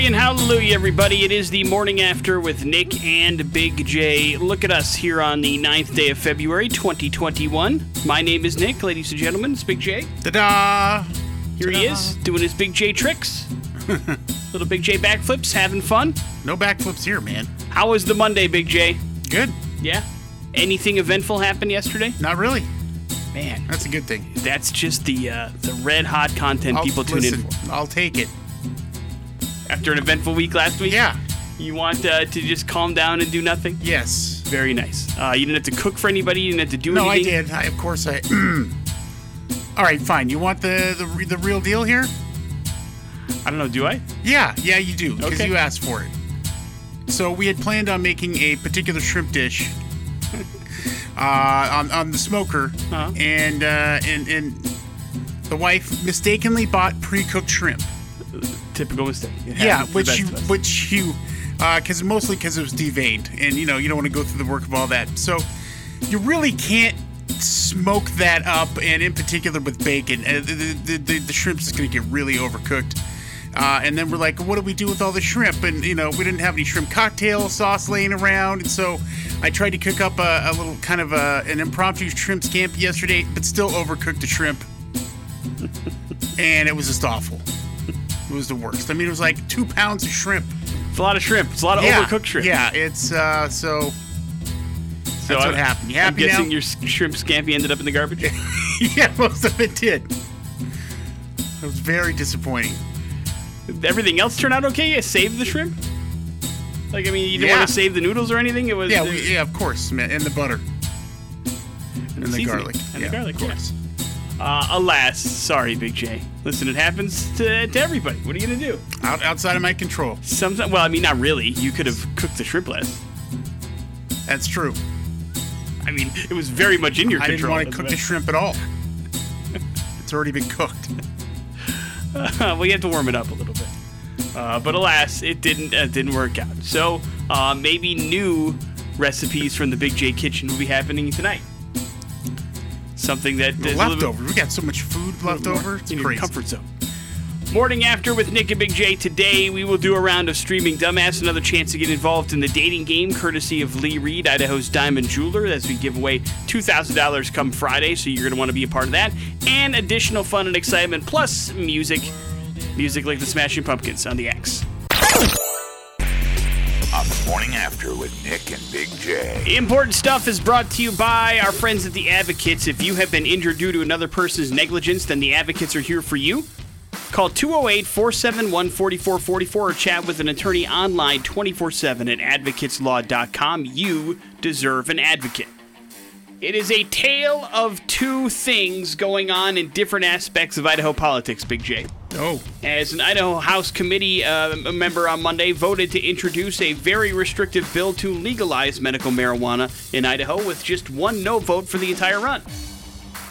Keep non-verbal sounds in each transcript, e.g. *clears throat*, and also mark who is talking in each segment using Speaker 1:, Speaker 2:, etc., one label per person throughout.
Speaker 1: Glory and hallelujah, everybody. It is the morning after with Nick and Big J. Look at us here on the 9th day of February, 2021. My name is Nick, ladies and gentlemen. It's Big J.
Speaker 2: Ta-da!
Speaker 1: Here he is, doing his Big J tricks. *laughs* Little Big J backflips, having fun.
Speaker 2: No backflips here, man.
Speaker 1: How was the Monday, Big J?
Speaker 2: Good.
Speaker 1: Yeah? Anything eventful happen yesterday?
Speaker 2: Not really.
Speaker 1: Man,
Speaker 2: That's a good thing.
Speaker 1: that's just the uh, the red hot content
Speaker 2: I'll,
Speaker 1: people tune
Speaker 2: listen,
Speaker 1: in for.
Speaker 2: I'll take it.
Speaker 1: After an eventful week last week?
Speaker 2: Yeah.
Speaker 1: You want uh, to just calm down and do nothing?
Speaker 2: Yes.
Speaker 1: Very nice. Uh, you didn't have to cook for anybody. You didn't have to do
Speaker 2: No, I
Speaker 1: anything.
Speaker 2: did. I, of course, I. *clears throat* All right, fine. You want the, the the real deal here?
Speaker 1: I don't know. Do I?
Speaker 2: Yeah, yeah, you do because
Speaker 1: Okay.
Speaker 2: you asked for it. So we had planned on making a particular shrimp dish *laughs* uh, on on the smoker,
Speaker 1: Uh-huh.
Speaker 2: and uh, and and the wife mistakenly bought pre-cooked shrimp.
Speaker 1: Typical mistake. It
Speaker 2: Yeah,
Speaker 1: happens to the
Speaker 2: which you, which you, because mostly because it was deveined, and you know you don't want to go through the work of all that. So you really can't smoke that up, and in particular with bacon, uh, the the, the, the shrimp's is going to get really overcooked. Uh, and then we're like, what do we do with all the shrimp? And you know, we didn't have any shrimp cocktail sauce laying around, and so I tried to cook up a, a little kind of a, an impromptu shrimp scampi yesterday, but still overcooked the shrimp, *laughs* and it was just awful. It was the worst. I mean, it was like two pounds of shrimp.
Speaker 1: It's a lot of shrimp. It's a lot of
Speaker 2: yeah,
Speaker 1: overcooked shrimp.
Speaker 2: Yeah, it's uh, so.
Speaker 1: So
Speaker 2: that's
Speaker 1: I-
Speaker 2: what happened. You
Speaker 1: I'm
Speaker 2: happy
Speaker 1: guessing
Speaker 2: now?
Speaker 1: your shrimp scampi ended up in the garbage. *laughs*
Speaker 2: yeah, most of it did. It was very disappointing.
Speaker 1: Did everything else turned out okay? You saved the shrimp. Like I mean, you didn't
Speaker 2: Yeah.
Speaker 1: want to save the noodles or anything. It was
Speaker 2: Yeah, we, yeah, of course, man, and the butter and the
Speaker 1: seasoning.
Speaker 2: garlic
Speaker 1: and
Speaker 2: yeah,
Speaker 1: the garlic.
Speaker 2: of course.
Speaker 1: Uh, alas, sorry, Big J. Listen, it happens to, to everybody. What are you gonna do?
Speaker 2: Out, outside of my control.
Speaker 1: Sometimes, well, I mean, not really. You could have cooked the shrimp less.
Speaker 2: That's true.
Speaker 1: I mean, it was very much in your
Speaker 2: I
Speaker 1: control.
Speaker 2: I didn't want to cook the shrimp at all. *laughs* it's already been cooked.
Speaker 1: well, you have to warm it up a little bit. Uh, but alas, it didn't uh, didn't work out. So uh, maybe new recipes from the Big J Kitchen will be happening tonight. Something that is a little bit-
Speaker 2: Leftover. We got so much food left over. It's
Speaker 1: in your comfort zone. Morning after with Nick and Big J. Today we will do a round of streaming dumbass, another chance to get involved in the dating game, courtesy of Lee Read, Idaho's Diamond Jeweler, as we give away two thousand dollars come Friday. So you're going to want to be a part of that, and additional fun and excitement, plus music, music like the Smashing Pumpkins on the X.
Speaker 3: morning after with Nick and Big J.
Speaker 1: Important stuff is brought to you by our friends at the Advocates. If you have been injured due to another person's negligence, then the Advocates are here for you. Call 208 471 4444 or chat with an attorney online 24 7 at advocateslaw.com. You deserve an advocate. It is a tale of two things going on in different aspects of Idaho politics, Big J
Speaker 2: Oh,
Speaker 1: as an Idaho House Committee uh, member on Monday voted to introduce a very restrictive bill to legalize medical marijuana in Idaho with just one no vote for the entire run.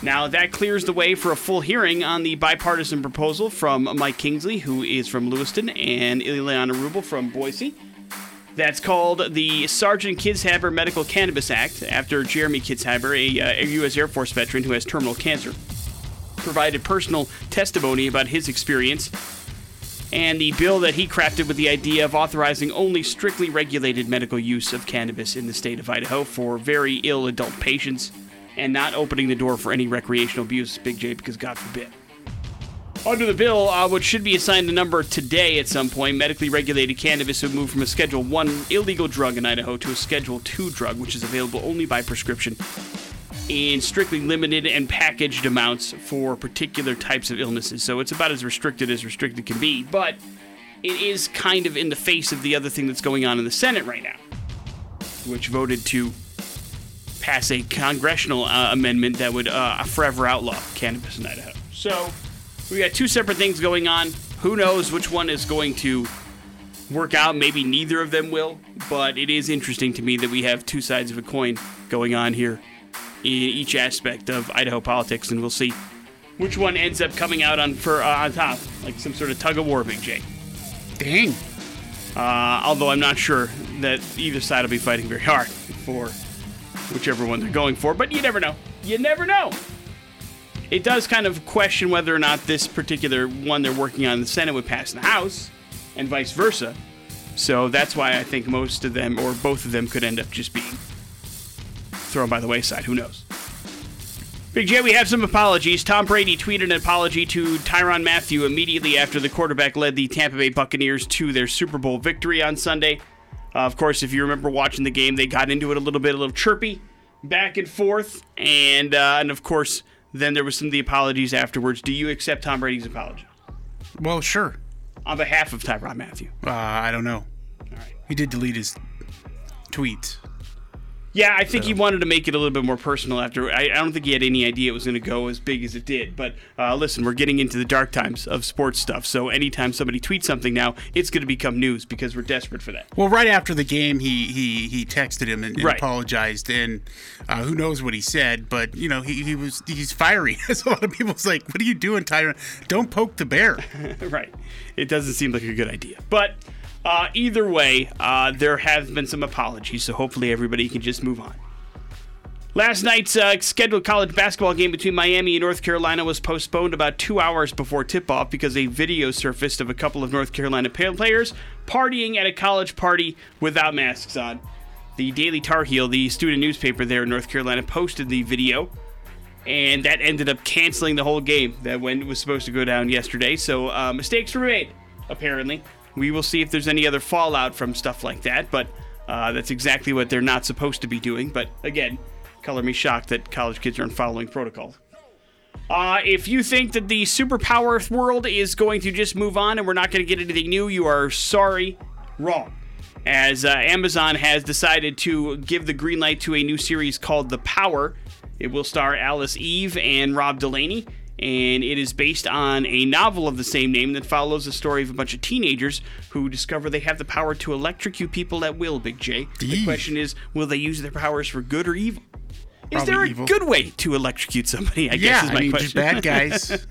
Speaker 1: Now, that clears the way for a full hearing on the bipartisan proposal from Mike Kingsley, who is from Lewiston, and Ilana Rubel from Boise. That's called the Sergeant Kitzhaber Medical Cannabis Act, after Jeremy Kitzhaber, a, uh, a U.S. Air Force veteran who has terminal cancer provided personal testimony about his experience and the bill that he crafted with the idea of authorizing only strictly regulated medical use of cannabis in the state of Idaho for very ill adult patients and not opening the door for any recreational abuse, Big J, because God forbid. Under the bill, uh, which should be assigned a number today at some point, medically regulated cannabis would move from a Schedule 1 illegal drug in Idaho to a Schedule 2 drug, which is available only by prescription in strictly limited and packaged amounts for particular types of illnesses. So it's about as restricted as restricted can be, but it is kind of in the face of the other thing that's going on in the Senate right now, which voted to pass a congressional uh, amendment that would uh, forever outlaw cannabis in Idaho. So we got two separate things going on. Who knows which one is going to work out? Maybe neither of them will, but it is interesting to me that we have two sides of a coin going on here in each aspect of Idaho politics, and we'll see which one ends up coming out on for uh, on top, like some sort of tug of war, Big J.
Speaker 2: dang.
Speaker 1: Uh, although I'm not sure that either side will be fighting very hard for whichever one they're going for, but you never know. You never know. It does kind of question whether or not this particular one they're working on in the Senate would pass in the House, and vice versa. So that's why I think most of them, or both of them, could end up just being thrown by the wayside. Who knows? Big J, we have some apologies. Tom Brady tweeted an apology to Tyrann Mathieu immediately after the quarterback led the Tampa Bay Buccaneers to their Super Bowl victory on Sunday. Uh, of course, if you remember watching the game, they got into it a little bit, a little chirpy, back and forth, and uh, and of course, then there was some of the apologies afterwards. Do you accept Tom Brady's apology
Speaker 2: Well, sure.
Speaker 1: on behalf of Tyrann Mathieu.
Speaker 2: Uh, I don't know.
Speaker 1: All right.
Speaker 2: He did delete his tweets.
Speaker 1: Yeah, I think he wanted to make it a little bit more personal after. I, I don't think he had any idea it was going to go as big as it did. But uh, listen, we're getting into the dark times of sports stuff. So anytime somebody tweets something now, it's going to become news because we're desperate for that.
Speaker 2: Well, right after the game, he he, he texted him and, and
Speaker 1: Right.
Speaker 2: apologized, and uh, who knows what he said, but you know he, he was he's fiery. *laughs* As a lot of people's like, "What are you doing, Tyrann? Don't poke the bear." *laughs*
Speaker 1: right. It doesn't seem like a good idea. But uh, either way, uh, there have been some apologies. So hopefully everybody can just move on. Last night's uh, scheduled college basketball game between Miami and North Carolina was postponed about two hours before tip off because a video surfaced of a couple of North Carolina players partying at a college party without masks on. The Daily Tar Heel, the student newspaper there in North Carolina, posted the video, and that ended up canceling the whole game that when was supposed to go down yesterday. So uh, mistakes were made, apparently. We will see if there's any other fallout from stuff like that, but uh, that's exactly what they're not supposed to be doing. But again, color me shocked that college kids aren't following protocol. Uh, if you think that the superpower world is going to just move on and we're not going to get anything new, you are sorry, wrong. As uh, Amazon has decided to give the green light to a new series called The Power. It will star Alice Eve and Rob Delaney, and it is based on a novel of the same name that follows the story of a bunch of teenagers who discover they have the power to electrocute people at will, Big J. The question is will they use their powers for good or evil?
Speaker 2: Probably Is
Speaker 1: there a
Speaker 2: evil.
Speaker 1: good way to electrocute somebody? I
Speaker 2: yeah,
Speaker 1: guess is my
Speaker 2: I mean,
Speaker 1: question.
Speaker 2: bad guys.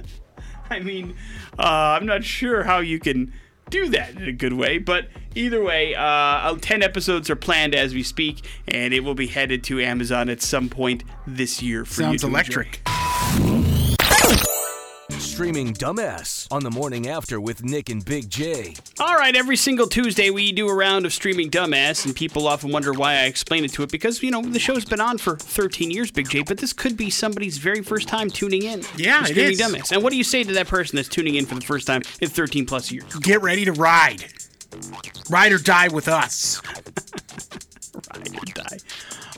Speaker 2: *laughs*
Speaker 1: I mean, uh, I'm not sure how you can do that in a good way, but either way, uh, 10 episodes are planned as we speak, and it will be headed to Amazon at some point this year. For
Speaker 2: Sounds
Speaker 1: you to enjoy.
Speaker 2: Electric.
Speaker 4: Streaming Dumbass on the morning after with Nick and Big J.
Speaker 1: All right, every single Tuesday we do a round of streaming dumbass, and people often wonder why I explain it to it because you know the show's been on for 13 years, Big J. But this could be somebody's very first time tuning in.
Speaker 2: Yeah,
Speaker 1: to
Speaker 2: it
Speaker 1: streaming
Speaker 2: is.
Speaker 1: dumbass. And what do you say to that person that's tuning in for the first time in 13 plus years?
Speaker 2: Get ready to ride. Ride or die with us. *laughs*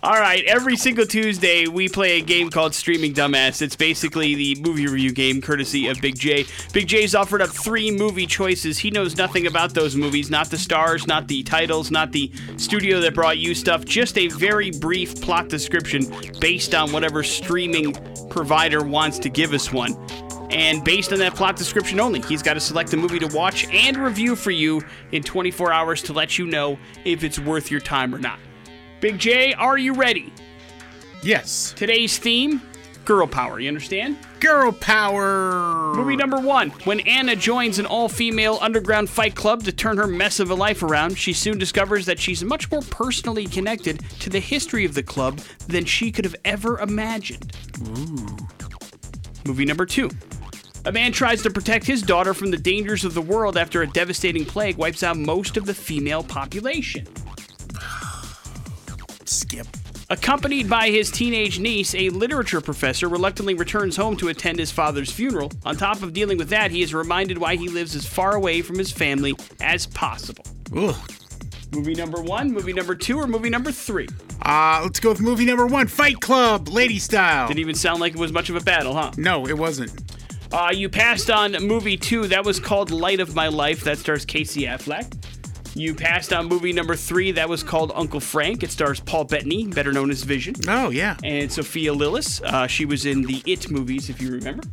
Speaker 1: All right, every single Tuesday we play a game called Streaming Dumbass. It's basically the movie review game courtesy of Big J. Big J's offered up three movie choices. He knows nothing about those movies, not the stars, not the titles, not the studio that brought you stuff, just a very brief plot description based on whatever streaming provider wants to give us one. And based on that plot description only, he's got to select a movie to watch and review for you in 24 hours to let you know if it's worth your time or not. Big J, are you ready?
Speaker 2: Yes.
Speaker 1: Today's theme girl power, you understand?
Speaker 2: Girl power.
Speaker 1: Movie number one. When Anna joins an all female underground fight club to turn her mess of a life around, she soon discovers that she's much more personally connected to the history of the club than she could have ever imagined. Movie number two. A man tries to protect his daughter from the dangers of the world after a devastating plague wipes out most of the female population.
Speaker 2: Skip.
Speaker 1: Accompanied by his teenage niece, a literature professor reluctantly returns home to attend his father's funeral. On top of dealing with that, he is reminded why he lives as far away from his family as possible.
Speaker 2: Ugh.
Speaker 1: Movie number one, movie number two, or movie number three?
Speaker 2: Uh, let's go with movie number one, Fight Club, lady style.
Speaker 1: Didn't even sound like it was much of a battle, huh?
Speaker 2: No, it wasn't.
Speaker 1: Uh, you passed on movie two. That was called Light of My Life. That stars Casey Affleck. You passed on movie number three. That was called Uncle Frank. It stars Paul Bettany, better known as Vision.
Speaker 2: Oh yeah.
Speaker 1: and Sophia Lillis. Uh, she was in the It movies, if you remember.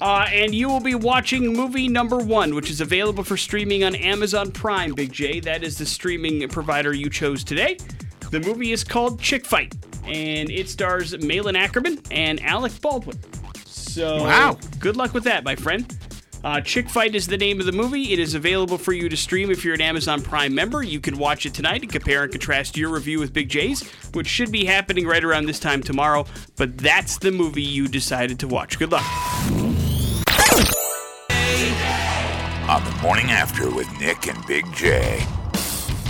Speaker 1: Uh, and you will be watching movie number one, which is available for streaming on Amazon Prime, Big J. That is the streaming provider you chose today. The movie is called Chick Fight, and it stars Malin Akerman and Alec Baldwin. So,
Speaker 2: Wow.
Speaker 1: good luck with that, my friend. Uh, Chick Fight is the name of the movie. It is available for you to stream if you're an Amazon Prime member. You can watch it tonight and compare and contrast your review with Big J's, which should be happening right around this time tomorrow. But that's the movie you decided to watch. Good luck.
Speaker 3: on the morning after with Nick and Big J.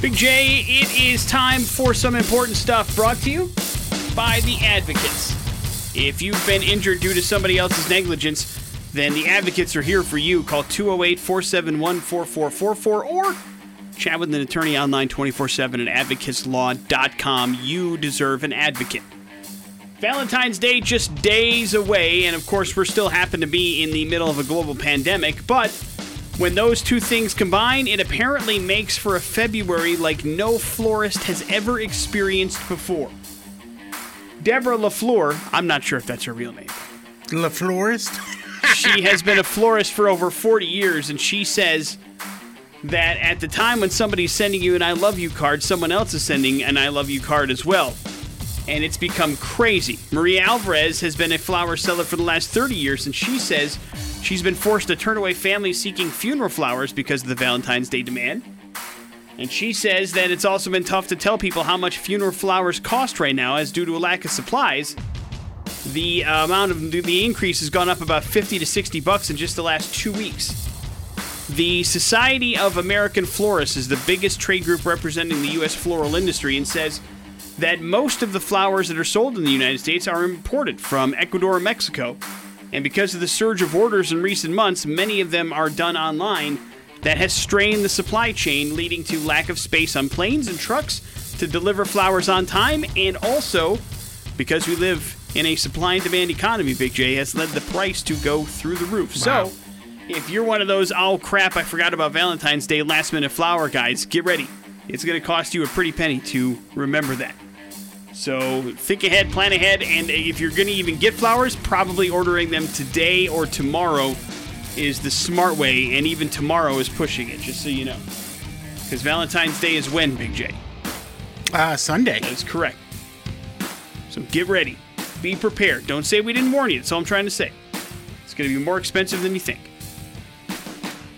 Speaker 1: Big J, it is time for some important stuff brought to you by the Advocates. If you've been injured due to somebody else's negligence, then the Advocates are here for you. Call 208 471 4444 or chat with an attorney online 24 7 at advocateslaw.com. You deserve an advocate. Valentine's Day just days away, and of course, we're still happen to be in the middle of a global pandemic, but when those two things combine, it apparently makes for a February like no florist has ever experienced before. Deborah LaFleur, I'm not sure if that's her real name.
Speaker 2: La Florist?
Speaker 1: She has been a florist for over 40 years, and she says that at the time when somebody's sending you an I love you card, someone else is sending an I love you card as well. And it's become crazy. Maria Alvarez has been a flower seller for the last 30 years, and she says she's been forced to turn away families seeking funeral flowers because of the Valentine's Day demand. And she says that it's also been tough to tell people how much funeral flowers cost right now, as due to a lack of supplies, the uh, amount of the increase has gone up about 50 to 60 bucks in just the last two weeks. The Society of American Florists is the biggest trade group representing the U.S. floral industry and says that most of the flowers that are sold in the United States are imported from Ecuador and Mexico. And because of the surge of orders in recent months, many of them are done online. That has strained the supply chain, leading to lack of space on planes and trucks to deliver flowers on time, and also because we live in a supply and demand economy, Big J has led the price to go through the roof.
Speaker 2: Wow.
Speaker 1: So, if you're one of those, oh crap, I forgot about Valentine's Day last minute flower guys, get ready. It's going to cost you a pretty penny to remember that. So think ahead, plan ahead, and if you're going to even get flowers, probably ordering them today or tomorrow is the smart way, and even tomorrow is pushing it, just so you know. Because Valentine's Day is when, Big J?
Speaker 2: Uh, Sunday.
Speaker 1: That is correct. So get ready. Be prepared. Don't say we didn't warn you. That's all I'm trying to say. It's going to be more expensive than you think.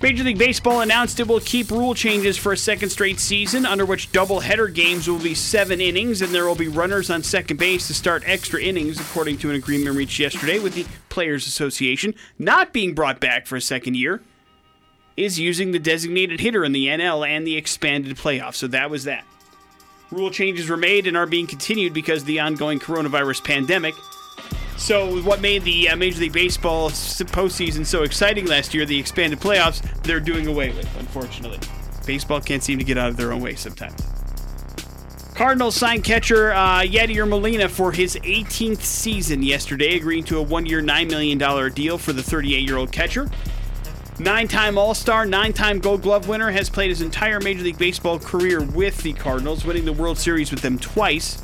Speaker 1: Major League Baseball announced it will keep rule changes for a second straight season, under which doubleheader games will be seven innings, and there will be runners on second base to start extra innings, according to an agreement reached yesterday with the Players Association. Not being brought back for a second year is using the designated hitter in the NL and the expanded playoffs. So that was that. Rule changes were made and are being continued because of the ongoing coronavirus pandemic. So, what made the uh, Major League Baseball postseason so exciting last year, the expanded playoffs, they're doing away with, unfortunately. Baseball can't seem to get out of their own way sometimes. Cardinals signed catcher uh, Yadier Molina for his 18th season yesterday, agreeing to a one year, $9 million deal for the 38 year old catcher. Nine time All Star, nine time Gold Glove winner, has played his entire Major League Baseball career with the Cardinals, winning the World Series with them twice.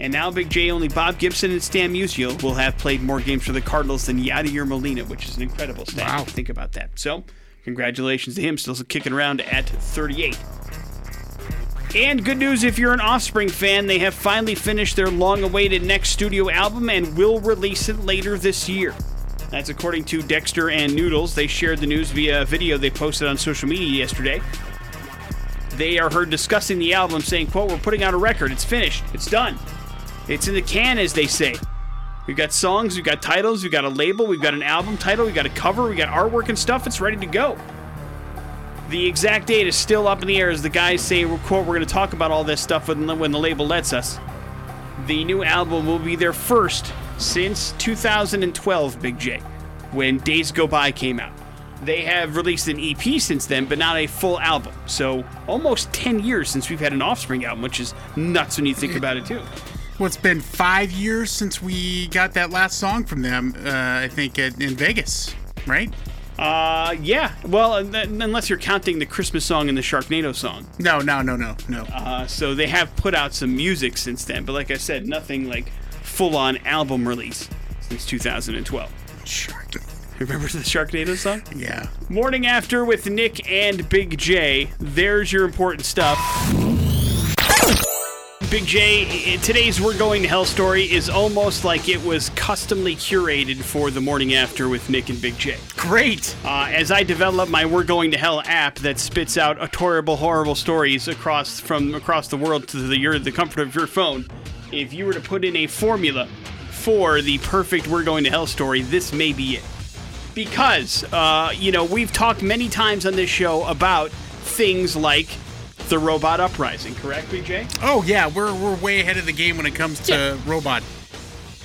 Speaker 1: And now Big J, only Bob Gibson and Stan Musial will have played more games for the Cardinals than Yadier Molina, which is an incredible stat.
Speaker 2: Wow.
Speaker 1: Think about that. So, congratulations to him, still kicking around at 38. And good news if you're an Offspring fan, they have finally finished their long awaited next studio album and will release it later this year. That's according to Dexter and Noodles. They shared the news via a video they posted on social media yesterday. They are heard discussing the album, saying, quote, We're putting out a record. It's finished. It's done. It's in the can, as they say. We've got songs, we've got titles, we've got a label, we've got an album title, we've got a cover, we've got artwork and stuff. It's ready to go. The exact date is still up in the air as the guys say, quote, we're going to talk about all this stuff when, when the label lets us. The new album will be their first since 2012, Big J, when Days Go By came out. They have released an EP since then, but not a full album. So almost 10 years since we've had an Offspring album, which is nuts when you think about it, too.
Speaker 2: Well, it's been five years since we got that last song from them, uh, I think, at, in Vegas, right?
Speaker 1: Uh, yeah. Well, th- unless you're counting the Christmas song and the Sharknado song.
Speaker 2: No, no, no, no, no.
Speaker 1: Uh, so they have put out some music since then, but like I said, nothing like full-on album release since 2012.
Speaker 2: Shark.
Speaker 1: Remember the Sharknado song?
Speaker 2: Yeah.
Speaker 1: Morning after with Nick and Big J. There's your important stuff. Big J, today's We're Going to Hell story is almost like it was customly curated for the morning after with Nick and Big J.
Speaker 2: Great.
Speaker 1: Uh, as I develop my We're Going to Hell app that spits out horrible, horrible stories across from across the world to the, your, the comfort of your phone, if you were to put in a formula for the perfect We're Going to Hell story, this may be it. because uh, you know we've talked many times on this show about things like the robot uprising. Correct, BJ?
Speaker 2: Oh yeah, we're we're way ahead of the game when it comes to
Speaker 1: Yeah.
Speaker 2: robot.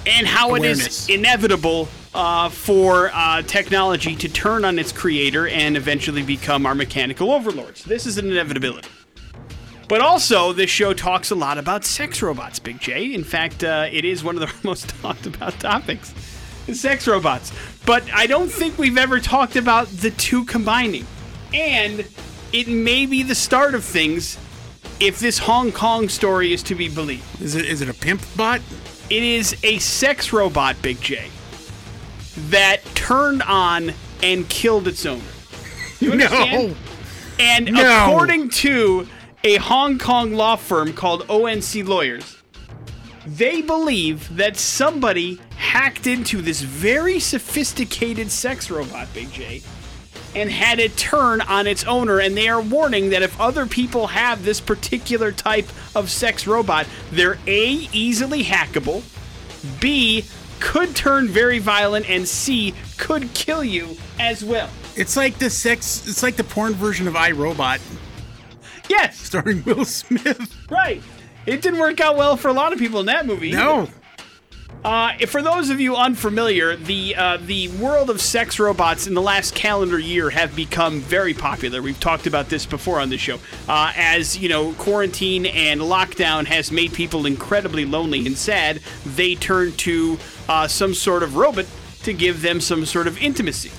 Speaker 1: and how it is inevitable uh, for uh, technology to turn on its creator and eventually become our mechanical overlords. This is an inevitability. But also, this show talks a lot about sex robots, Big J. In fact, uh, it is one of the *laughs* most talked about topics sex robots. But I don't think we've ever talked about the two combining. And it may be the start of things if this Hong Kong story is to be believed.
Speaker 2: Is it is it a pimp bot?
Speaker 1: It is a sex robot, Big J, that turned on and killed its owner. You *laughs* understand?
Speaker 2: No.
Speaker 1: And
Speaker 2: No.
Speaker 1: according to a Hong Kong law firm called ONC Lawyers, they believe that somebody hacked into this very sophisticated sex robot, Big J, and had it turn on its owner. And they are warning that if other people have this particular type of sex robot, they're A, easily hackable, B, could turn very violent, and C, could kill you as well.
Speaker 2: It's like the sex. It's like the porn version of iRobot,
Speaker 1: Yes,
Speaker 2: starring Will Smith.
Speaker 1: right. It didn't work out well for a lot of people in that movie.
Speaker 2: No.
Speaker 1: Uh, for those of you unfamiliar, the uh, the world of sex robots in the last calendar year have become very popular. We've talked about this before on the show. Uh, as you know, quarantine and lockdown has made people incredibly lonely and sad. They turn to uh, some sort of robot to give them some sort of intimacy.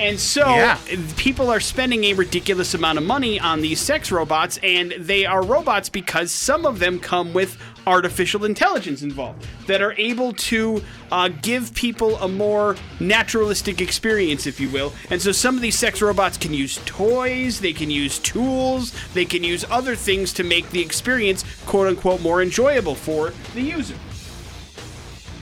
Speaker 1: And so
Speaker 2: Yeah.
Speaker 1: people are spending a ridiculous amount of money on these sex robots, and they are robots because some of them come with artificial intelligence involved that are able to uh, give people a more naturalistic experience, if you will. And so some of these sex robots can use toys, they can use tools, they can use other things to make the experience, quote unquote, more enjoyable for the user.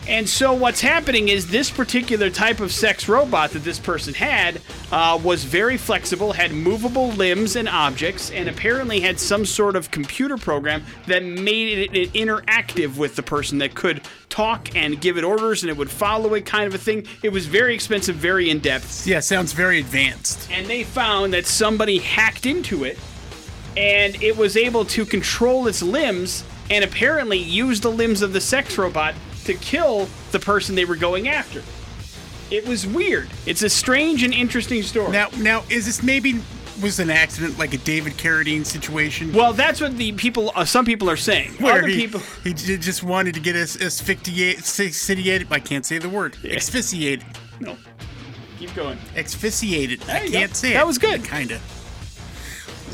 Speaker 1: And so what's happening is this particular type of sex robot that this person had uh, was very flexible, had movable limbs and objects, and apparently had some sort of computer program that made it interactive with the person that could talk and give it orders and it would follow it kind of a thing. It was very expensive, very in depth
Speaker 2: Yeah, sounds very advanced.
Speaker 1: and they found that somebody hacked into it and it was able to control its limbs and apparently use the limbs of the sex robot to kill the person they were going after. It was weird. It's a strange and interesting story.
Speaker 2: Now, now is this maybe was an accident like a David Carradine situation?
Speaker 1: well, that's what the people, uh, some people are saying. *laughs*
Speaker 2: where
Speaker 1: Other
Speaker 2: he,
Speaker 1: people,
Speaker 2: he just wanted to get us asphyxiated. I can't say the word. Asphyxiated.
Speaker 1: no. Keep going.
Speaker 2: Asphyxiated. I
Speaker 1: you go.
Speaker 2: can't say it.
Speaker 1: That was good.
Speaker 2: Kinda.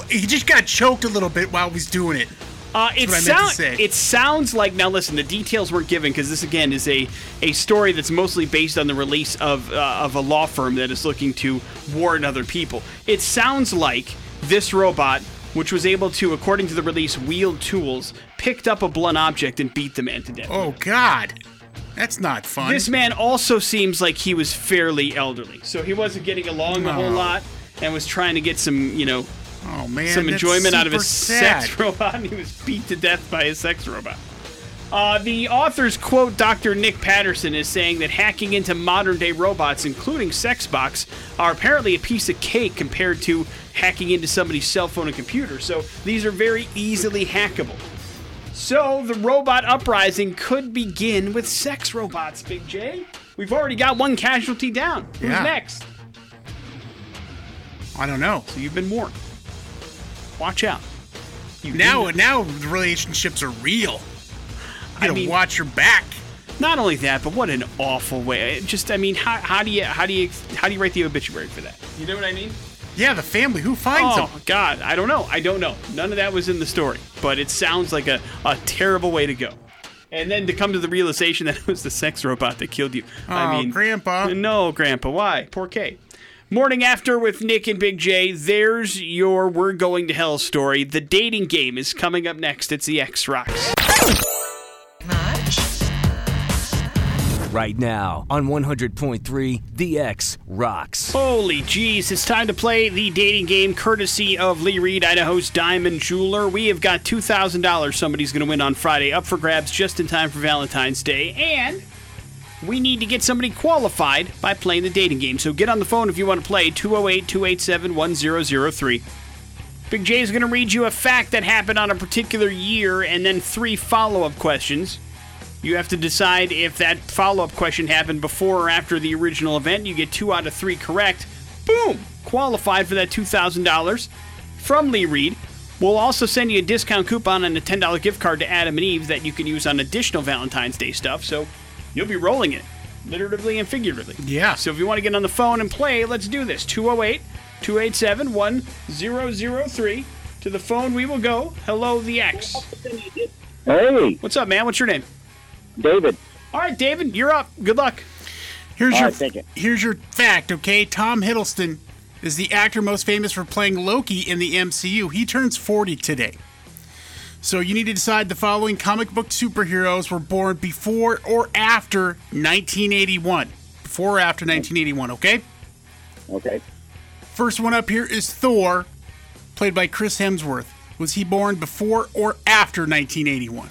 Speaker 2: He just got choked a little bit while he was doing it.
Speaker 1: Uh, it,
Speaker 2: That's what I meant to
Speaker 1: sound, it sounds like now. Listen, the details weren't given because this again is a, a story that's mostly based on the release of uh, of a law firm that is looking to warn other people. It sounds like this robot, which was able to, according to the release, wield tools, picked up a blunt object and beat the man to death.
Speaker 2: Oh God, that's not fun.
Speaker 1: This man also seems like he was fairly elderly, so he wasn't getting along a whole lot and was trying to get some, you know,
Speaker 2: oh man,
Speaker 1: some enjoyment out of his
Speaker 2: sad.
Speaker 1: sex *laughs* robot, and he was beat to death by his sex robot. Uh, the authors quote Dr. Nick Patterson is saying that hacking into modern day robots, including sexbots, are apparently a piece of cake compared to hacking into somebody's cell phone and computer. So these are very easily hackable. So the robot uprising could begin with sex robots, Big J. We've already got one casualty down. Who's
Speaker 2: Yeah.
Speaker 1: next?
Speaker 2: I don't know.
Speaker 1: So you've been warned. Watch out. You
Speaker 2: Now, now the relationships are real. You
Speaker 1: I
Speaker 2: gotta
Speaker 1: mean-
Speaker 2: watch your back.
Speaker 1: Not only that, but what an awful way. It Just, I mean, how, how do you how do you how do you write the obituary for that? You know what I mean?
Speaker 2: Yeah, the family. Who finds
Speaker 1: Oh
Speaker 2: them?
Speaker 1: God, I don't know. I don't know. None of that was in the story, but it sounds like a, a terrible way to go. And then to come to the realization *laughs* that it was the sex robot that killed you. I
Speaker 2: Oh,
Speaker 1: mean,
Speaker 2: Grandpa.
Speaker 1: No, Grandpa. Why? Poor Kay. Morning after with Nick and Big J. There's your "We're Going to Hell" story. The dating game is coming up next. It's the X Rocks.
Speaker 4: Right now on 100.3 The X Rocks.
Speaker 1: Holy jeez, it's time to play the dating game courtesy of Lee Read, Idaho's Diamond Jeweler. We have got $2,000 somebody's going to win on Friday up for grabs just in time for Valentine's Day. And we need to get somebody qualified by playing the dating game. So get on the phone if you want to play 208 287 1003. Big J is going to read you a fact that happened on a particular year and then three follow up questions. You have to decide if that follow up question happened before or after the original event. You get two out of three correct. Boom! Qualified for that $2,000 from Lee Read. We'll also send you a discount coupon and a $10 gift card to Adam and Eve that you can use on additional Valentine's Day stuff. So you'll be rolling it, literally and figuratively.
Speaker 2: Yeah.
Speaker 1: So if you want to get on the phone and play, let's do this. 208 287 1003. To the phone we will go. Hello, the X.
Speaker 5: Hey,
Speaker 1: What's up, man? What's your name?
Speaker 5: David.
Speaker 1: All right, David, you're up. Good luck.
Speaker 2: Here's
Speaker 5: All
Speaker 2: your
Speaker 5: right,
Speaker 2: here's your fact, okay? Tom Hiddleston is the actor most famous for playing Loki in the MCU. He turns 40 today. So you need to decide the following comic book superheroes were born before or after 1981. Before or after 1981, okay?
Speaker 5: Okay.
Speaker 2: First one up here is Thor, played by Chris Hemsworth. Was he born before or after 1981?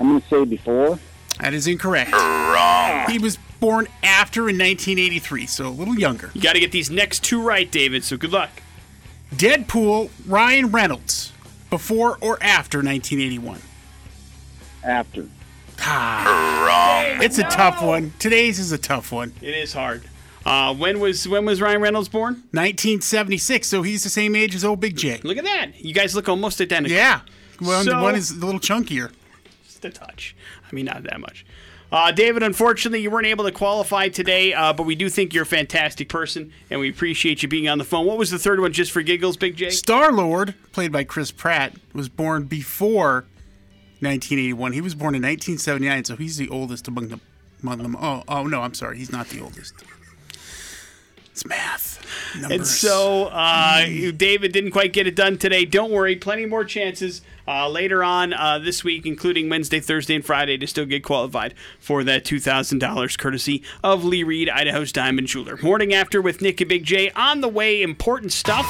Speaker 5: I'm going to say before.
Speaker 2: That is incorrect. Wrong. He was born after in 1983, so a little younger.
Speaker 1: You got to get these next two right, David, so good luck.
Speaker 2: Deadpool, Ryan Reynolds, before or after 1981?
Speaker 5: After.
Speaker 2: It's a tough one. Today's is a tough one.
Speaker 1: It is hard. Uh, when was when was Ryan Reynolds born?
Speaker 2: 1976, so he's the same age as old Big J.
Speaker 1: Look at that. You guys look almost identical.
Speaker 2: Yeah. Well,
Speaker 1: So-
Speaker 2: one is a little chunkier.
Speaker 1: Just a touch. I mean, not that much. Uh, David, unfortunately, you weren't able to qualify today, uh, but we do think you're a fantastic person, and we appreciate you being on the phone. What was the third one, just for giggles, Big J?
Speaker 2: Star Lord, played by Chris Pratt, was born before 1981. He was born in 1979, so he's the oldest among them. Among them. Oh, oh no, I'm sorry. He's not the oldest. It's math. Numbers.
Speaker 1: And so, uh, David didn't quite get it done today. Don't worry, plenty more chances uh, later on uh, this week, including Wednesday, Thursday, and Friday, to still get qualified for that $2,000 courtesy of Lee Read, Idaho's Diamond Jeweler. Morning after with Nick and Big J. On the way, important stuff.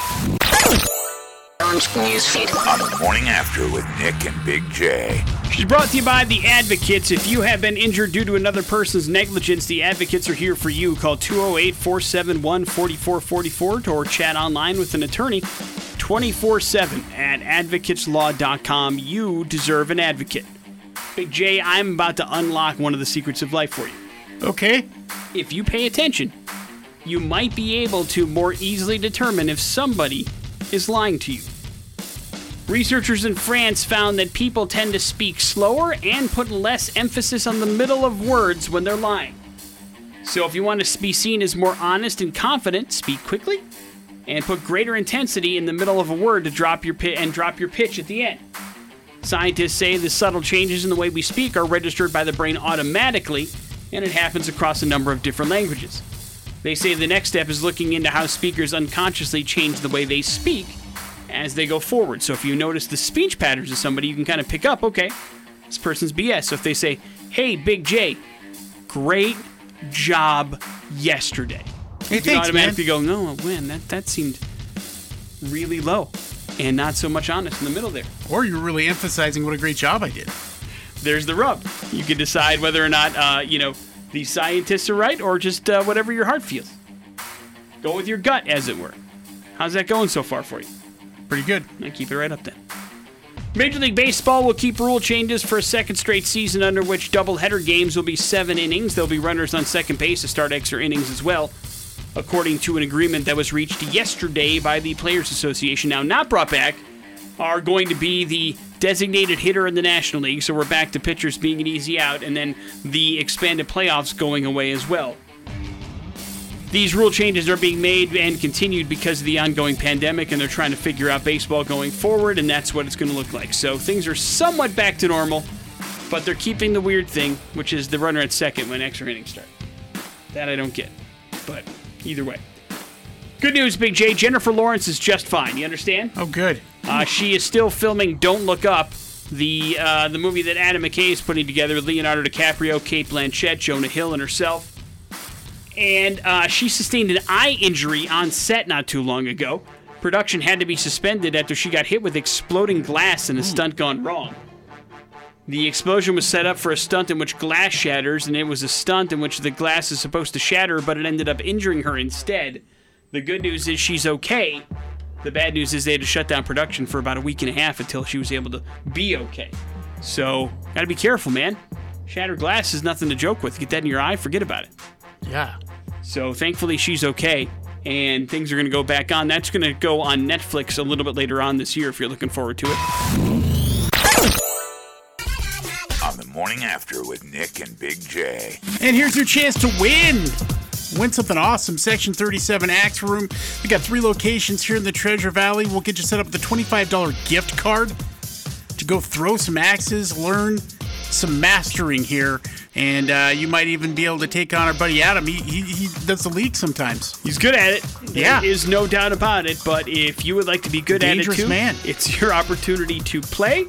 Speaker 3: On the morning after with Nick and Big J.
Speaker 1: She's brought to you by the Advocates. If you have been injured due to another person's negligence, the Advocates are here for you. Call 208 471 4444 or chat online with an attorney 24 7 at advocateslaw.com. You deserve an advocate. Big J, I'm about to unlock one of the secrets of life for you.
Speaker 2: Okay.
Speaker 1: If you pay attention, you might be able to more easily determine if somebody is lying to you. Researchers in France found that people tend to speak slower and put less emphasis on the middle of words when they're lying. So if you want to be seen as more honest and confident, speak quickly and put greater intensity in the middle of a word to drop your pit and drop your pitch at the end. Scientists say the subtle changes in the way we speak are registered by the brain automatically, and it happens across a number of different languages. They say the next step is looking into how speakers unconsciously change the way they speak as they go forward. So if you notice the speech patterns of somebody, you can kind of pick up, okay, this person's BS. So if they say, hey, Big J, great job yesterday.
Speaker 2: Hey,
Speaker 1: you
Speaker 2: thanks, man.
Speaker 1: automatically go, no, man, that, that seemed really low and not so much honest in the middle there.
Speaker 2: Or you're really emphasizing what a great job I did.
Speaker 1: There's the rub. You can decide whether or not, uh, you know, the scientists are right or just uh, whatever your heart feels. Go with your gut, as it were. How's that going so far for you?
Speaker 2: Pretty good.
Speaker 1: I keep it right up then. Major League Baseball will keep rule changes for a second straight season under which doubleheader games will be seven innings. There'll be runners on second base to start extra innings as well, according to an agreement that was reached yesterday by the Players Association. Now, not brought back are going to be the designated hitter in the National League, so we're back to pitchers being an easy out, and then the expanded playoffs going away as well. These rule changes are being made and continued because of the ongoing pandemic, and they're trying to figure out baseball going forward, and that's what it's going to look like. So things are somewhat back to normal, but they're keeping the weird thing, which is the runner at second when extra innings start. That I don't get, but either way. Good news, Big J. Jennifer Lawrence is just fine. You understand?
Speaker 2: Oh, good.
Speaker 1: Uh, she is still filming Don't Look Up, the uh, the movie that Adam McKay is putting together with Leonardo DiCaprio, Cate Blanchett, Jonah Hill, and herself. And uh, she sustained an eye injury on set not too long ago. Production had to be suspended after she got hit with exploding glass in a stunt gone wrong. The explosion was set up for a stunt in which glass shatters, and it was a stunt in which the glass is supposed to shatter, but it ended up injuring her instead. The good news is she's okay. The bad news is they had to shut down production for about a week and a half until she was able to be okay. So, gotta be careful, man. Shattered glass is nothing to joke with. Get that in your eye, forget about it.
Speaker 2: Yeah.
Speaker 1: So thankfully she's okay, and things are going to go back on. That's going to go on Netflix a little bit later on this year if you're looking forward to it.
Speaker 3: On the morning after with Nick and Big J.
Speaker 2: And here's your chance to win. Win something awesome. Section 37 Axe Room. We got three locations here in the Treasure Valley. We'll get you set up with a $25 gift card to go throw some axes, learn some mastering here, and uh, you might even be able to take on our buddy Adam. He, he, he does the league sometimes.
Speaker 1: He's good at it.
Speaker 2: Yeah.
Speaker 1: There is no doubt about it. But if you would like to be good at it
Speaker 2: Dangerous
Speaker 1: too,
Speaker 2: man.
Speaker 1: it's *laughs* your opportunity to play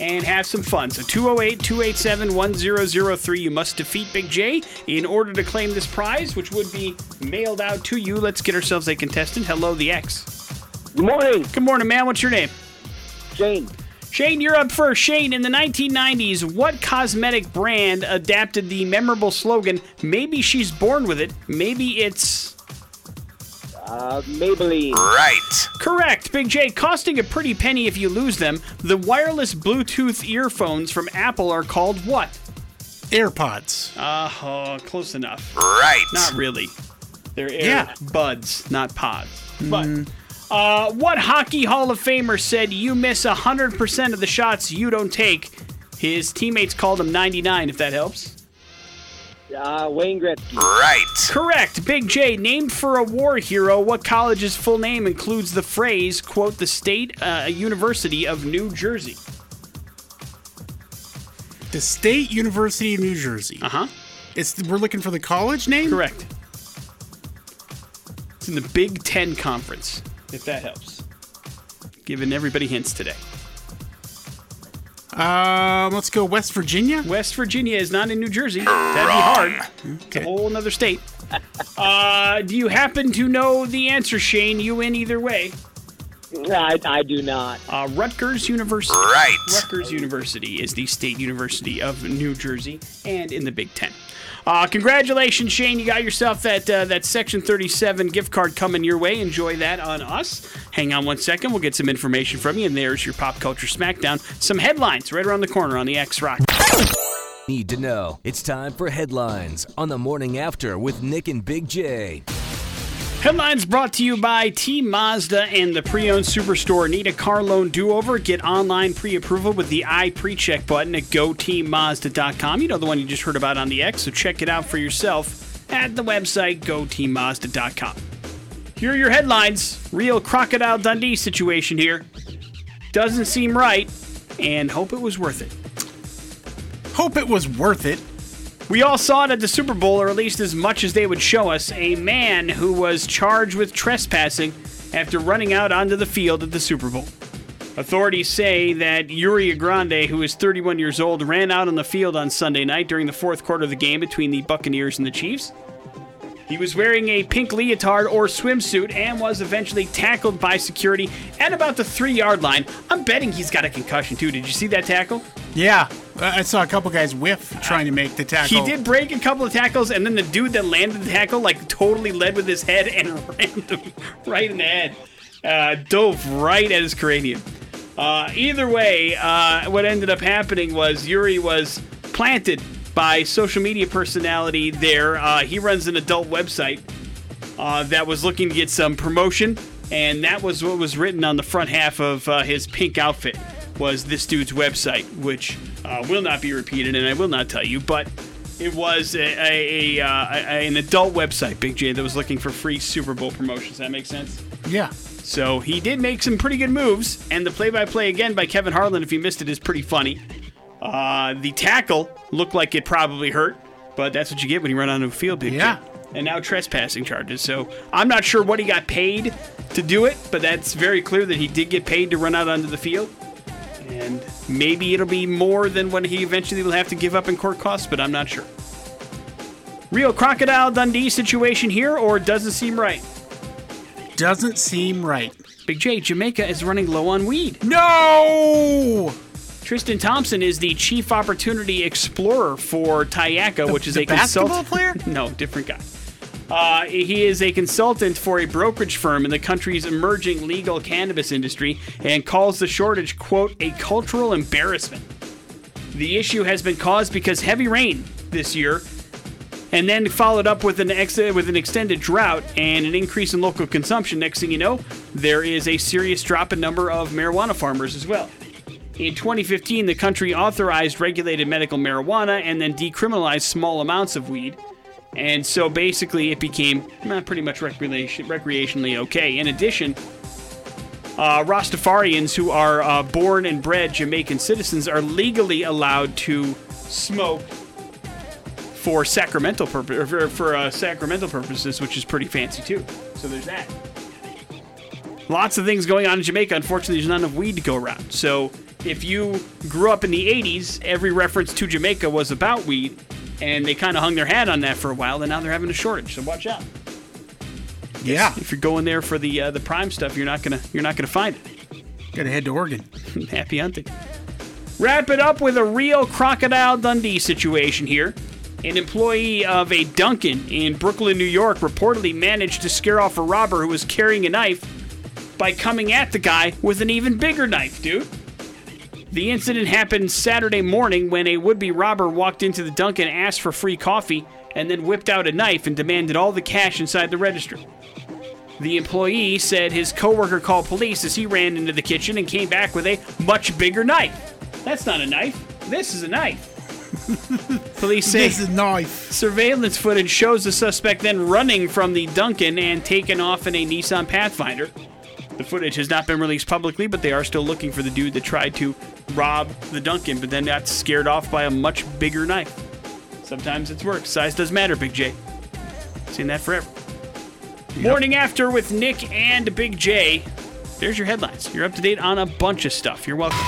Speaker 1: and have some fun. So 208 287 1003. You must defeat Big J in order to claim this prize, which would be mailed out to you. Let's get ourselves a contestant. Hello, the X.
Speaker 5: Good morning,
Speaker 1: Good morning, man. What's your name?
Speaker 5: Jane.
Speaker 1: Shane, you're up first. Shane, in the 1990s, what cosmetic brand adapted the memorable slogan, Maybe she's born with it, maybe it's.
Speaker 5: Uh, Maybelline.
Speaker 3: Right.
Speaker 1: Correct, Big J. Costing a pretty penny if you lose them, the wireless Bluetooth earphones from Apple are called what?
Speaker 2: AirPods.
Speaker 1: Uh, oh, close enough.
Speaker 3: Right.
Speaker 1: Not really. They're air
Speaker 2: Yeah.
Speaker 1: buds, not pods. But uh, what hockey Hall of Famer said you miss 100% of the shots you don't take? His teammates called him 99, if that helps.
Speaker 5: Uh, Wayne Gretzky.
Speaker 3: Right.
Speaker 1: Correct. Big J, named for a war hero, what college's full name includes the phrase, quote, the State uh, University of New Jersey?
Speaker 2: The State University of New Jersey.
Speaker 1: Uh huh.
Speaker 2: It's we're looking for the college name.
Speaker 1: Correct. It's in the Big Ten Conference, if that helps. Giving everybody hints today.
Speaker 2: Um, let's go West Virginia.
Speaker 1: West Virginia is not in New Jersey. That'd be hard. It's a whole other state. Uh, do you happen to know the answer, Shane? You win either way.
Speaker 5: I, I do not.
Speaker 1: Uh, Rutgers University.
Speaker 3: Right.
Speaker 1: Rutgers University is the state university of New Jersey and in the Big Ten. Uh, congratulations, Shane. You got yourself that uh, that Section 37 gift card coming your way. Enjoy that on us. Hang on one second. We'll get some information from you, and there's your pop culture smackdown. Some headlines right around the corner on the X Rock.
Speaker 4: Need to know. It's time for headlines on the morning after with Nick and Big J.
Speaker 1: Headlines brought to you by Team Mazda and the pre-owned superstore. Need a car loan do-over? Get online pre-approval with the i pre-check button at goteammazda.com. You know the one you just heard about on the X, so check it out for yourself at the website goteammazda.com. Here are your headlines. Real Crocodile Dundee situation here. Doesn't seem right, and hope it was worth it.
Speaker 2: Hope it was worth it.
Speaker 1: We all saw it at the Super Bowl, or at least as much as they would show us. A man who was charged with trespassing after running out onto the field at the Super Bowl. Authorities say that Yuri Andrade, who is 31 years old, ran out on the field on Sunday night during the fourth quarter of the game between the Buccaneers and the Chiefs. He was wearing a pink leotard or swimsuit and was eventually tackled by security at about the three yard line. I'm betting he's got a concussion too. Did you see that tackle?
Speaker 2: Yeah, I saw a couple guys whiff trying to make the tackle.
Speaker 1: He did break a couple of tackles, and then the dude that landed the tackle like totally led with his head and *laughs* ran him right in the head, uh, dove right at his cranium. Uh, either way, uh, what ended up happening was Yuri was planted by social media personality there. Uh, he runs an adult website uh, that was looking to get some promotion, and that was what was written on the front half of uh, his pink outfit. Was this dude's website, which uh, will not be repeated, and I will not tell you, but it was a, a, a, uh, a an adult website, Big J, that was looking for free Super Bowl promotions. That makes sense.
Speaker 2: Yeah.
Speaker 1: So he did make some pretty good moves, and the play-by-play again by Kevin Harlan, if you missed it, is pretty funny. Uh, the tackle looked like it probably hurt, but that's what you get when you run onto a field, Big J.
Speaker 2: Yeah.
Speaker 1: And now trespassing charges. So I'm not sure what he got paid to do it, but that's very clear that he did get paid to run out onto the field. And maybe it'll be more than what he eventually will have to give up in court costs, but I'm not sure. Real Crocodile Dundee situation here, or doesn't seem right?
Speaker 2: Doesn't seem right.
Speaker 1: Big J, Jamaica is running low on weed.
Speaker 2: No!
Speaker 1: Tristan Thompson is the Chief Opportunity Explorer for Tacaya, which is
Speaker 2: the
Speaker 1: a consult-
Speaker 2: basketball player? *laughs*
Speaker 1: No, different guy. Uh, he is a consultant for a brokerage firm in the country's emerging legal cannabis industry and calls the shortage, quote, a cultural embarrassment. The issue has been caused because heavy rain this year and then followed up with an ex- with an extended drought and an increase in local consumption. Next thing you know, there is a serious drop in number of marijuana farmers as well. In 2015, the country authorized regulated medical marijuana and then decriminalized small amounts of weed. And so basically, it became eh, pretty much recreation, recreationally okay. In addition, uh, Rastafarians who are uh, born and bred Jamaican citizens are legally allowed to smoke for sacramental purpose for, for uh, sacramental purposes, which is pretty fancy too. So there's that. Lots of things going on in Jamaica. Unfortunately, there's not enough weed to go around. So if you grew up in the 80s, every reference to Jamaica was about weed, and they kind of hung their hat on that for a while. And now they're having a shortage. So watch out.
Speaker 2: Yeah.
Speaker 1: If you're going there for the uh, the prime stuff, you're not gonna you're not gonna find it.
Speaker 2: Gotta head to Oregon. *laughs*
Speaker 1: Happy hunting. Wrap it up with a real Crocodile Dundee situation here. An employee of a Dunkin' in Brooklyn, New York, reportedly managed to scare off a robber who was carrying a knife by coming at the guy with an even bigger knife, dude. The incident happened Saturday morning when a would be robber walked into the Dunkin', asked for free coffee, and then whipped out a knife and demanded all the cash inside the register. The employee said his coworker called police as he ran into the kitchen and came back with a much bigger knife. That's not a knife. This is a knife. *laughs* police say
Speaker 2: This is a knife.
Speaker 1: surveillance footage shows the suspect then running from the Dunkin' and taken off in a Nissan Pathfinder. The footage has not been released publicly, but they are still looking for the dude that tried to rob the Dunkin', but then got scared off by a much bigger knife. Sometimes it's work. Size does matter, Big J. Seen that forever. Morning after with Nick and Big J. There's your headlines. You're up to date on a bunch of stuff. You're welcome.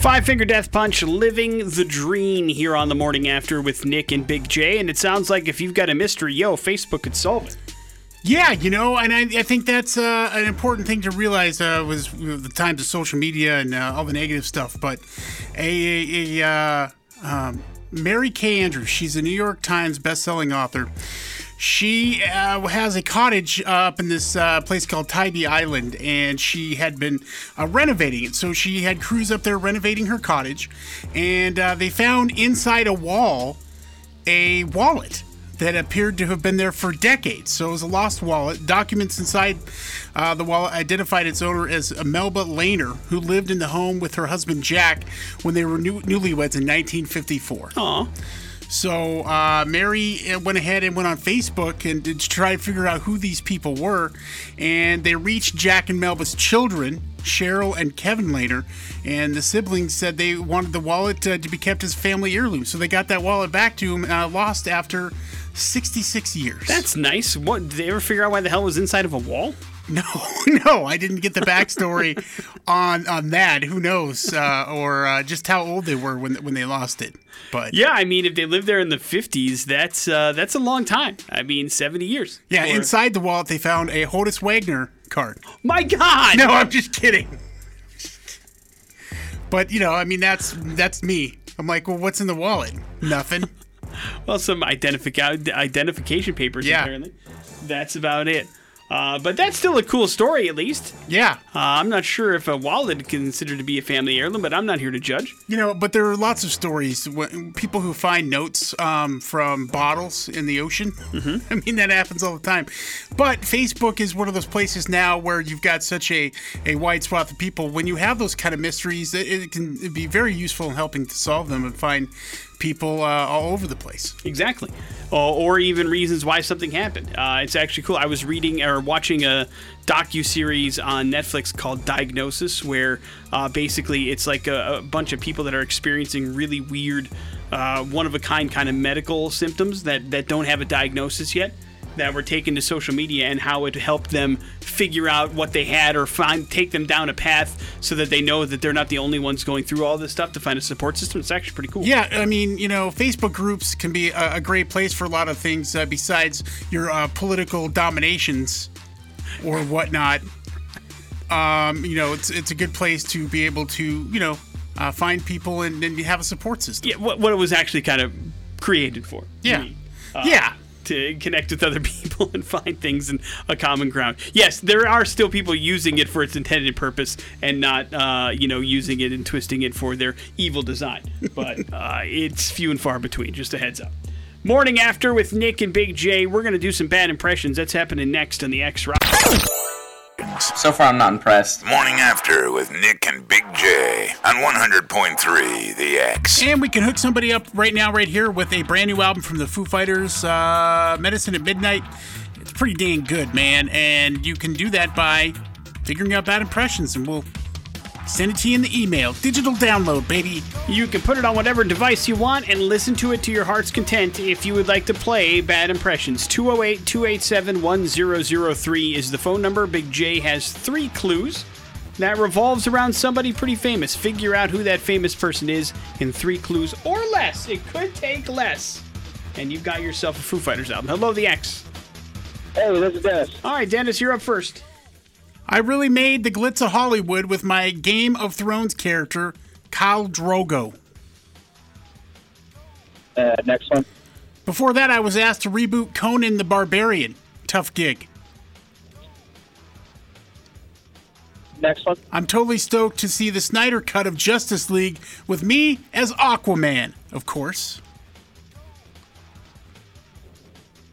Speaker 1: Five Finger Death Punch, living the dream here on the morning after with Nick and Big J. And it sounds like if you've got a mystery, yo, Facebook could solve it.
Speaker 2: Yeah, you know, and I, I think that's uh, an important thing to realize uh, was the times of social media and uh, all the negative stuff. But a, a, uh, um, Mary Kay Andrews, she's a New York Times best-selling author. She uh, has a cottage up in this uh, place called Tybee Island, and she had been renovating it. So she had crews up there renovating her cottage, and they found inside a wall a wallet that appeared to have been there for decades. So it was a lost wallet. Documents inside uh, the wallet identified its owner as Melba Lehner, who lived in the home with her husband Jack when they were new- newlyweds in 1954.
Speaker 1: Aw.
Speaker 2: So uh, Mary uh, went ahead and went on Facebook and to try to figure out who these people were, and they reached Jack and Melba's children, Cheryl and Kevin Lehner, and the siblings said they wanted the wallet uh, to be kept as family heirloom. So they got that wallet back to them, uh, lost after 66 years.
Speaker 1: That's nice. What, did they ever figure out why the hell was inside of a wall? *laughs*
Speaker 2: no, no, I didn't get the backstory on on that. Who knows, uh, or uh, just how old they were when when they lost it. But
Speaker 1: Yeah, I mean, if they lived there in the 50s, that's uh, that's a long time. I mean, 70 years.
Speaker 2: yeah,
Speaker 1: Or-
Speaker 2: inside the wallet they found a Honus Wagner card.
Speaker 1: My God!
Speaker 2: No, I'm just kidding. But you know, I mean, that's that's me. I'm like, well, what's in the wallet? Nothing. *laughs*
Speaker 1: Well, some identific- identification papers,
Speaker 2: Yeah.
Speaker 1: apparently. That's about it. Uh, but that's still a cool story, at least.
Speaker 2: Yeah,
Speaker 1: Uh, I'm not sure if a wallet is considered to be a family heirloom, but I'm not here to judge.
Speaker 2: you know, but there are lots of stories. People who find notes um, from bottles in the ocean. Mm-hmm. *laughs* I mean, that happens all the time. But Facebook is one of those places now where you've got such a, a wide swath of people. When you have those kind of mysteries, it, it can be very useful in helping to solve them and find people uh, all over the place.
Speaker 1: Exactly. Or, or even reasons why something happened. Uh, it's actually cool. I was reading or watching a docu series on Netflix called Diagnosis, where uh, basically it's like a, a bunch of people that are experiencing really weird, uh, one of a kind kind of medical symptoms that that don't have a diagnosis yet. That were taken to social media and how it helped them figure out what they had or find take them down a path so that they know that they're not the only ones going through all this stuff to find a support system. It's actually pretty cool.
Speaker 2: Yeah, I mean, you know, Facebook groups can be a, a great place for a lot of things uh, besides your uh, political dominations or whatnot. Um, you know, it's it's a good place to be able to you know uh, find people and, and have a support system.
Speaker 1: Yeah, what, what it was actually kind of created for.
Speaker 2: Yeah.
Speaker 1: Uh,
Speaker 2: yeah.
Speaker 1: To connect with other *laughs* people and find things in a common ground. Yes, there are still people using it for its intended purpose and not, uh, you know, using it and twisting it for their evil design. But *laughs* uh, it's few and far between. Just a heads up. Morning after with Nick and Big J. We're going to do some bad impressions. That's happening next on the X Rock.
Speaker 6: So far, I'm not impressed.
Speaker 3: Morning after with Nick and Big J on 100.3 The X.
Speaker 2: And we can hook somebody up right now, right here, with a brand new album from the Foo Fighters, uh, Medicine at Midnight. It's pretty dang good, man. And you can do that by figuring out bad impressions, and we'll send it to you in the email. Digital download, baby.
Speaker 1: You can put it on whatever device you want and listen to it to your heart's content if you would like to play Bad Impressions. 208 287 1003 is the phone number. Big J has three clues that revolves around somebody pretty famous. Figure out who that famous person is in three clues or less. It could take less. And you've got yourself a Foo Fighters album. Hello, the X.
Speaker 5: Hey, this is Dennis.
Speaker 1: All right, Dennis, you're up first.
Speaker 2: I really made the glitz of Hollywood with my Game of Thrones character, Khal Drogo.
Speaker 5: Uh, next one.
Speaker 2: Before that, I was asked to reboot Conan the Barbarian. Tough gig.
Speaker 5: Next one.
Speaker 2: I'm totally stoked to see the Snyder cut of Justice League with me as Aquaman, of course.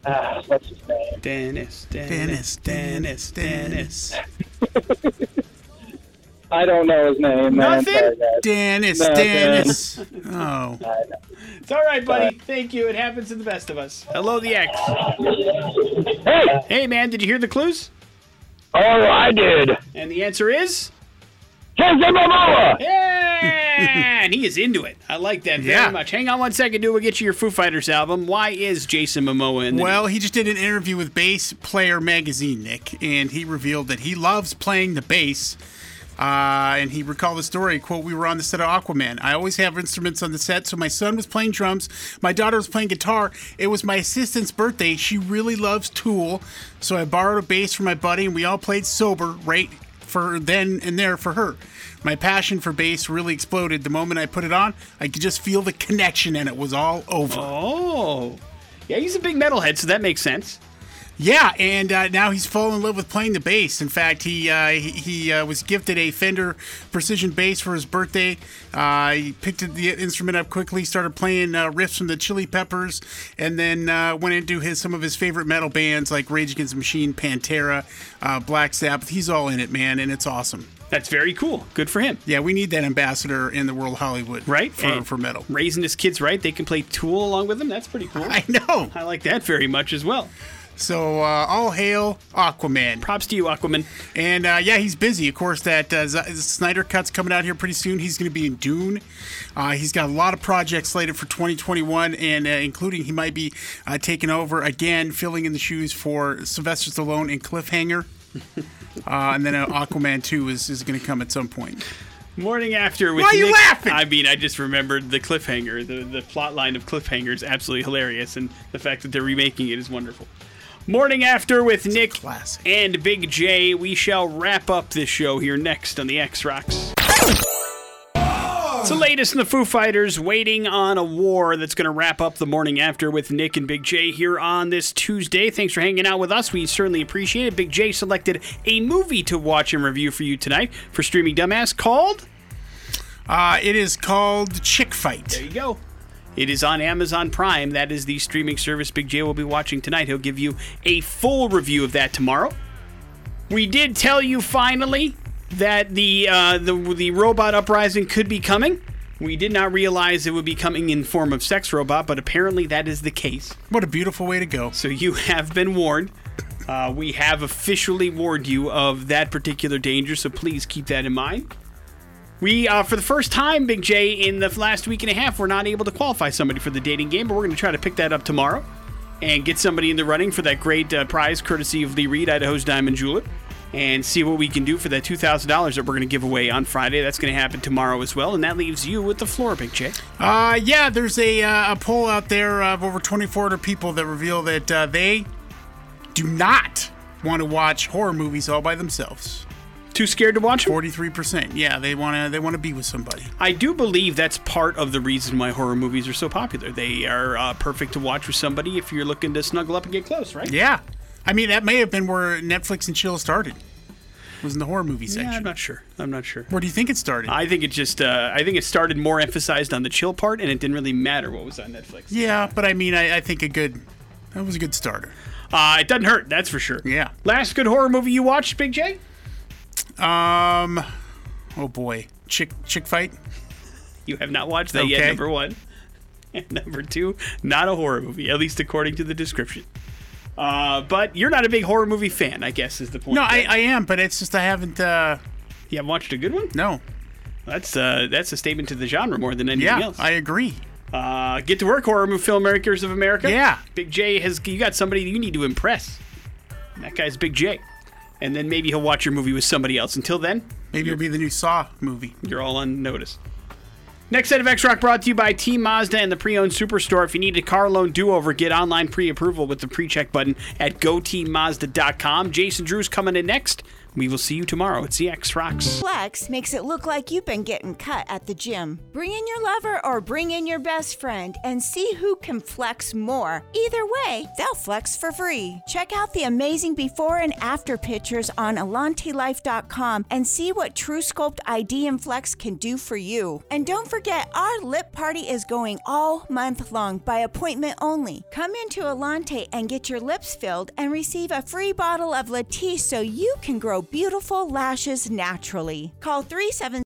Speaker 5: Uh, what's his name?
Speaker 1: Dennis,
Speaker 2: Dennis, Dennis, Dennis.
Speaker 5: I don't know his name. Man.
Speaker 1: Nothing?
Speaker 5: Sorry, guys.
Speaker 2: Dennis,
Speaker 5: Nothing.
Speaker 2: Dennis. Oh. *laughs*
Speaker 1: It's all right, buddy. Thank you. It happens to the best of us. Hello, the X.
Speaker 5: Hey!
Speaker 1: Hey, man, did you hear the clues?
Speaker 5: Oh, I did.
Speaker 1: And the answer is.
Speaker 5: Jason Momoa!
Speaker 1: Yeah! And *laughs* he is into it. I like that very
Speaker 2: Yeah.
Speaker 1: much. Hang on one second, dude. We'll get you your Foo Fighters album. Why is Jason Momoa in
Speaker 2: Well, he just did an interview with Bass Player Magazine, Nick, and he revealed that he loves playing the bass. Uh, and he recalled the story, quote, we were on the set of Aquaman. I always have instruments on the set, so my son was playing drums, my daughter was playing guitar. It was my assistant's birthday. She really loves Tool, so I borrowed a bass from my buddy, and we all played sober right for then and there for her. My passion for bass really exploded. The moment I put it on, I could just feel the connection, and it was all over.
Speaker 1: Oh. Yeah, he's a big metalhead, so that makes sense.
Speaker 2: Yeah, and uh, now he's fallen in love with playing the bass. In fact, he uh, he, he uh, was gifted a Fender Precision bass for his birthday. Uh, he picked the instrument up quickly, started playing uh, riffs from the Chili Peppers, and then uh, went into his some of his favorite metal bands like Rage Against the Machine, Pantera, uh, Black Sabbath. He's all in it, man, and it's awesome.
Speaker 1: That's very cool. Good for him.
Speaker 2: Yeah, we need that ambassador in the world of Hollywood,
Speaker 1: Right?
Speaker 2: For,
Speaker 1: And
Speaker 2: for metal.
Speaker 1: Raising his kids right. They can play Tool along with him. That's pretty cool.
Speaker 2: I know.
Speaker 1: I like that very much as well.
Speaker 2: So uh, all hail Aquaman.
Speaker 1: Props to you, Aquaman.
Speaker 2: And uh, yeah, he's busy. Of course, that uh, Z- Snyder Cut's coming out here pretty soon. He's going to be in Dune. Uh, he's got a lot of projects slated for 2021, and uh, including he might be uh, taking over again, filling in the shoes for Sylvester Stallone in Cliffhanger. *laughs* Uh, and then uh, Aquaman 2 is, is going to come at some point.
Speaker 1: Morning after with
Speaker 2: Why are you
Speaker 1: Nick-
Speaker 2: laughing?
Speaker 1: I mean, I just remembered the cliffhanger. The the plot line of cliffhanger is absolutely hilarious, and the fact that they're remaking it is wonderful. Morning after with Nick and Big J. We shall wrap up this show here next on the X Rocks. It's the latest in the Foo Fighters, waiting on a war that's going to wrap up the morning after with Nick and Big J here on this Tuesday. Thanks for hanging out with us. We certainly appreciate it. Big J selected a movie to watch and review for you tonight for Streaming Dumbass called.
Speaker 2: Uh, it is called Chick Fight.
Speaker 1: There you go. It is on Amazon Prime. That is the streaming service Big J will be watching tonight. He'll give you a full review of that tomorrow. We did tell you finally that the uh, the the robot uprising could be coming. We did not realize it would be coming in form of sex robot, but apparently that is the case.
Speaker 2: What a beautiful way to go.
Speaker 1: So you have been warned. Uh, we have officially warned you of that particular danger, so please keep that in mind. We, uh, for the first time, Big J, in the last week and a half, we're not able to qualify somebody for the dating game, but we're going to try to pick that up tomorrow and get somebody in the running for that great uh, prize courtesy of Lee Read, Idaho's Diamond Jeweler, and see what we can do for that $2,000 that we're going to give away on Friday. That's going to happen tomorrow as well, and that leaves you with the floor, Big J.
Speaker 2: Uh, yeah, there's a, uh, a poll out there of over 2,400 people that reveal that uh, they do not want to watch horror movies all by themselves.
Speaker 1: Too scared to watch them?
Speaker 2: Forty-three percent. Yeah, they wanna they wanna be with somebody.
Speaker 1: I do believe that's part of the reason why horror movies are so popular. They are uh, perfect to watch with somebody if you're looking to snuggle up and get close, right?
Speaker 2: Yeah, I mean that may have been where Netflix and chill started. Was in the horror movie section.
Speaker 1: Yeah, I'm not sure. I'm not sure.
Speaker 2: Where do you think it started?
Speaker 1: I think it just, uh, I think it started more emphasized on the chill part, and it didn't really matter what was on Netflix.
Speaker 2: yeah, but I mean I, I think a good that was a good starter.
Speaker 1: Uh, it doesn't hurt, that's for sure.
Speaker 2: Yeah.
Speaker 1: Last good horror movie you watched, Big J?
Speaker 2: Um, oh boy, chick chick fight.
Speaker 1: You have not watched that yet, number one. And *laughs* number two, not a horror movie, at least according to the description. Uh, but you're not a big horror movie fan, I guess, is the point.
Speaker 2: No, I. I am, but it's just I haven't. uh
Speaker 1: you haven't watched a good one?
Speaker 2: No.
Speaker 1: That's uh, that's a statement to the genre more than anything
Speaker 2: Yeah,
Speaker 1: else.
Speaker 2: I agree.
Speaker 1: Uh, get to work, horror movie filmmakers of America.
Speaker 2: Yeah.
Speaker 1: Big J has you got somebody you need to impress. That guy's Big J. And then maybe he'll watch your movie with somebody else. Until then,
Speaker 2: Maybe it'll be the new Saw movie.
Speaker 1: you're all on notice. Next set of X Rock brought to you by Team Mazda and the Pre-Owned Superstore. If you need a car loan do-over, get online pre-approval with the pre-check button at goteammazda.com. Jason Drew's coming in next. We will see you tomorrow at CX Rocks.
Speaker 7: Flex makes it look like you've been getting cut at the gym. Bring in your lover or bring in your best friend and see who can flex more. Either way, they'll flex for free. Check out the amazing before and after pictures on AlanteLife.com and see what TrueSculpt ID and Flex can do for you. And don't forget, our lip party is going all month long by appointment only. Come into Alante and get your lips filled and receive a free bottle of Latisse so you can grow beautiful lashes naturally. Call 37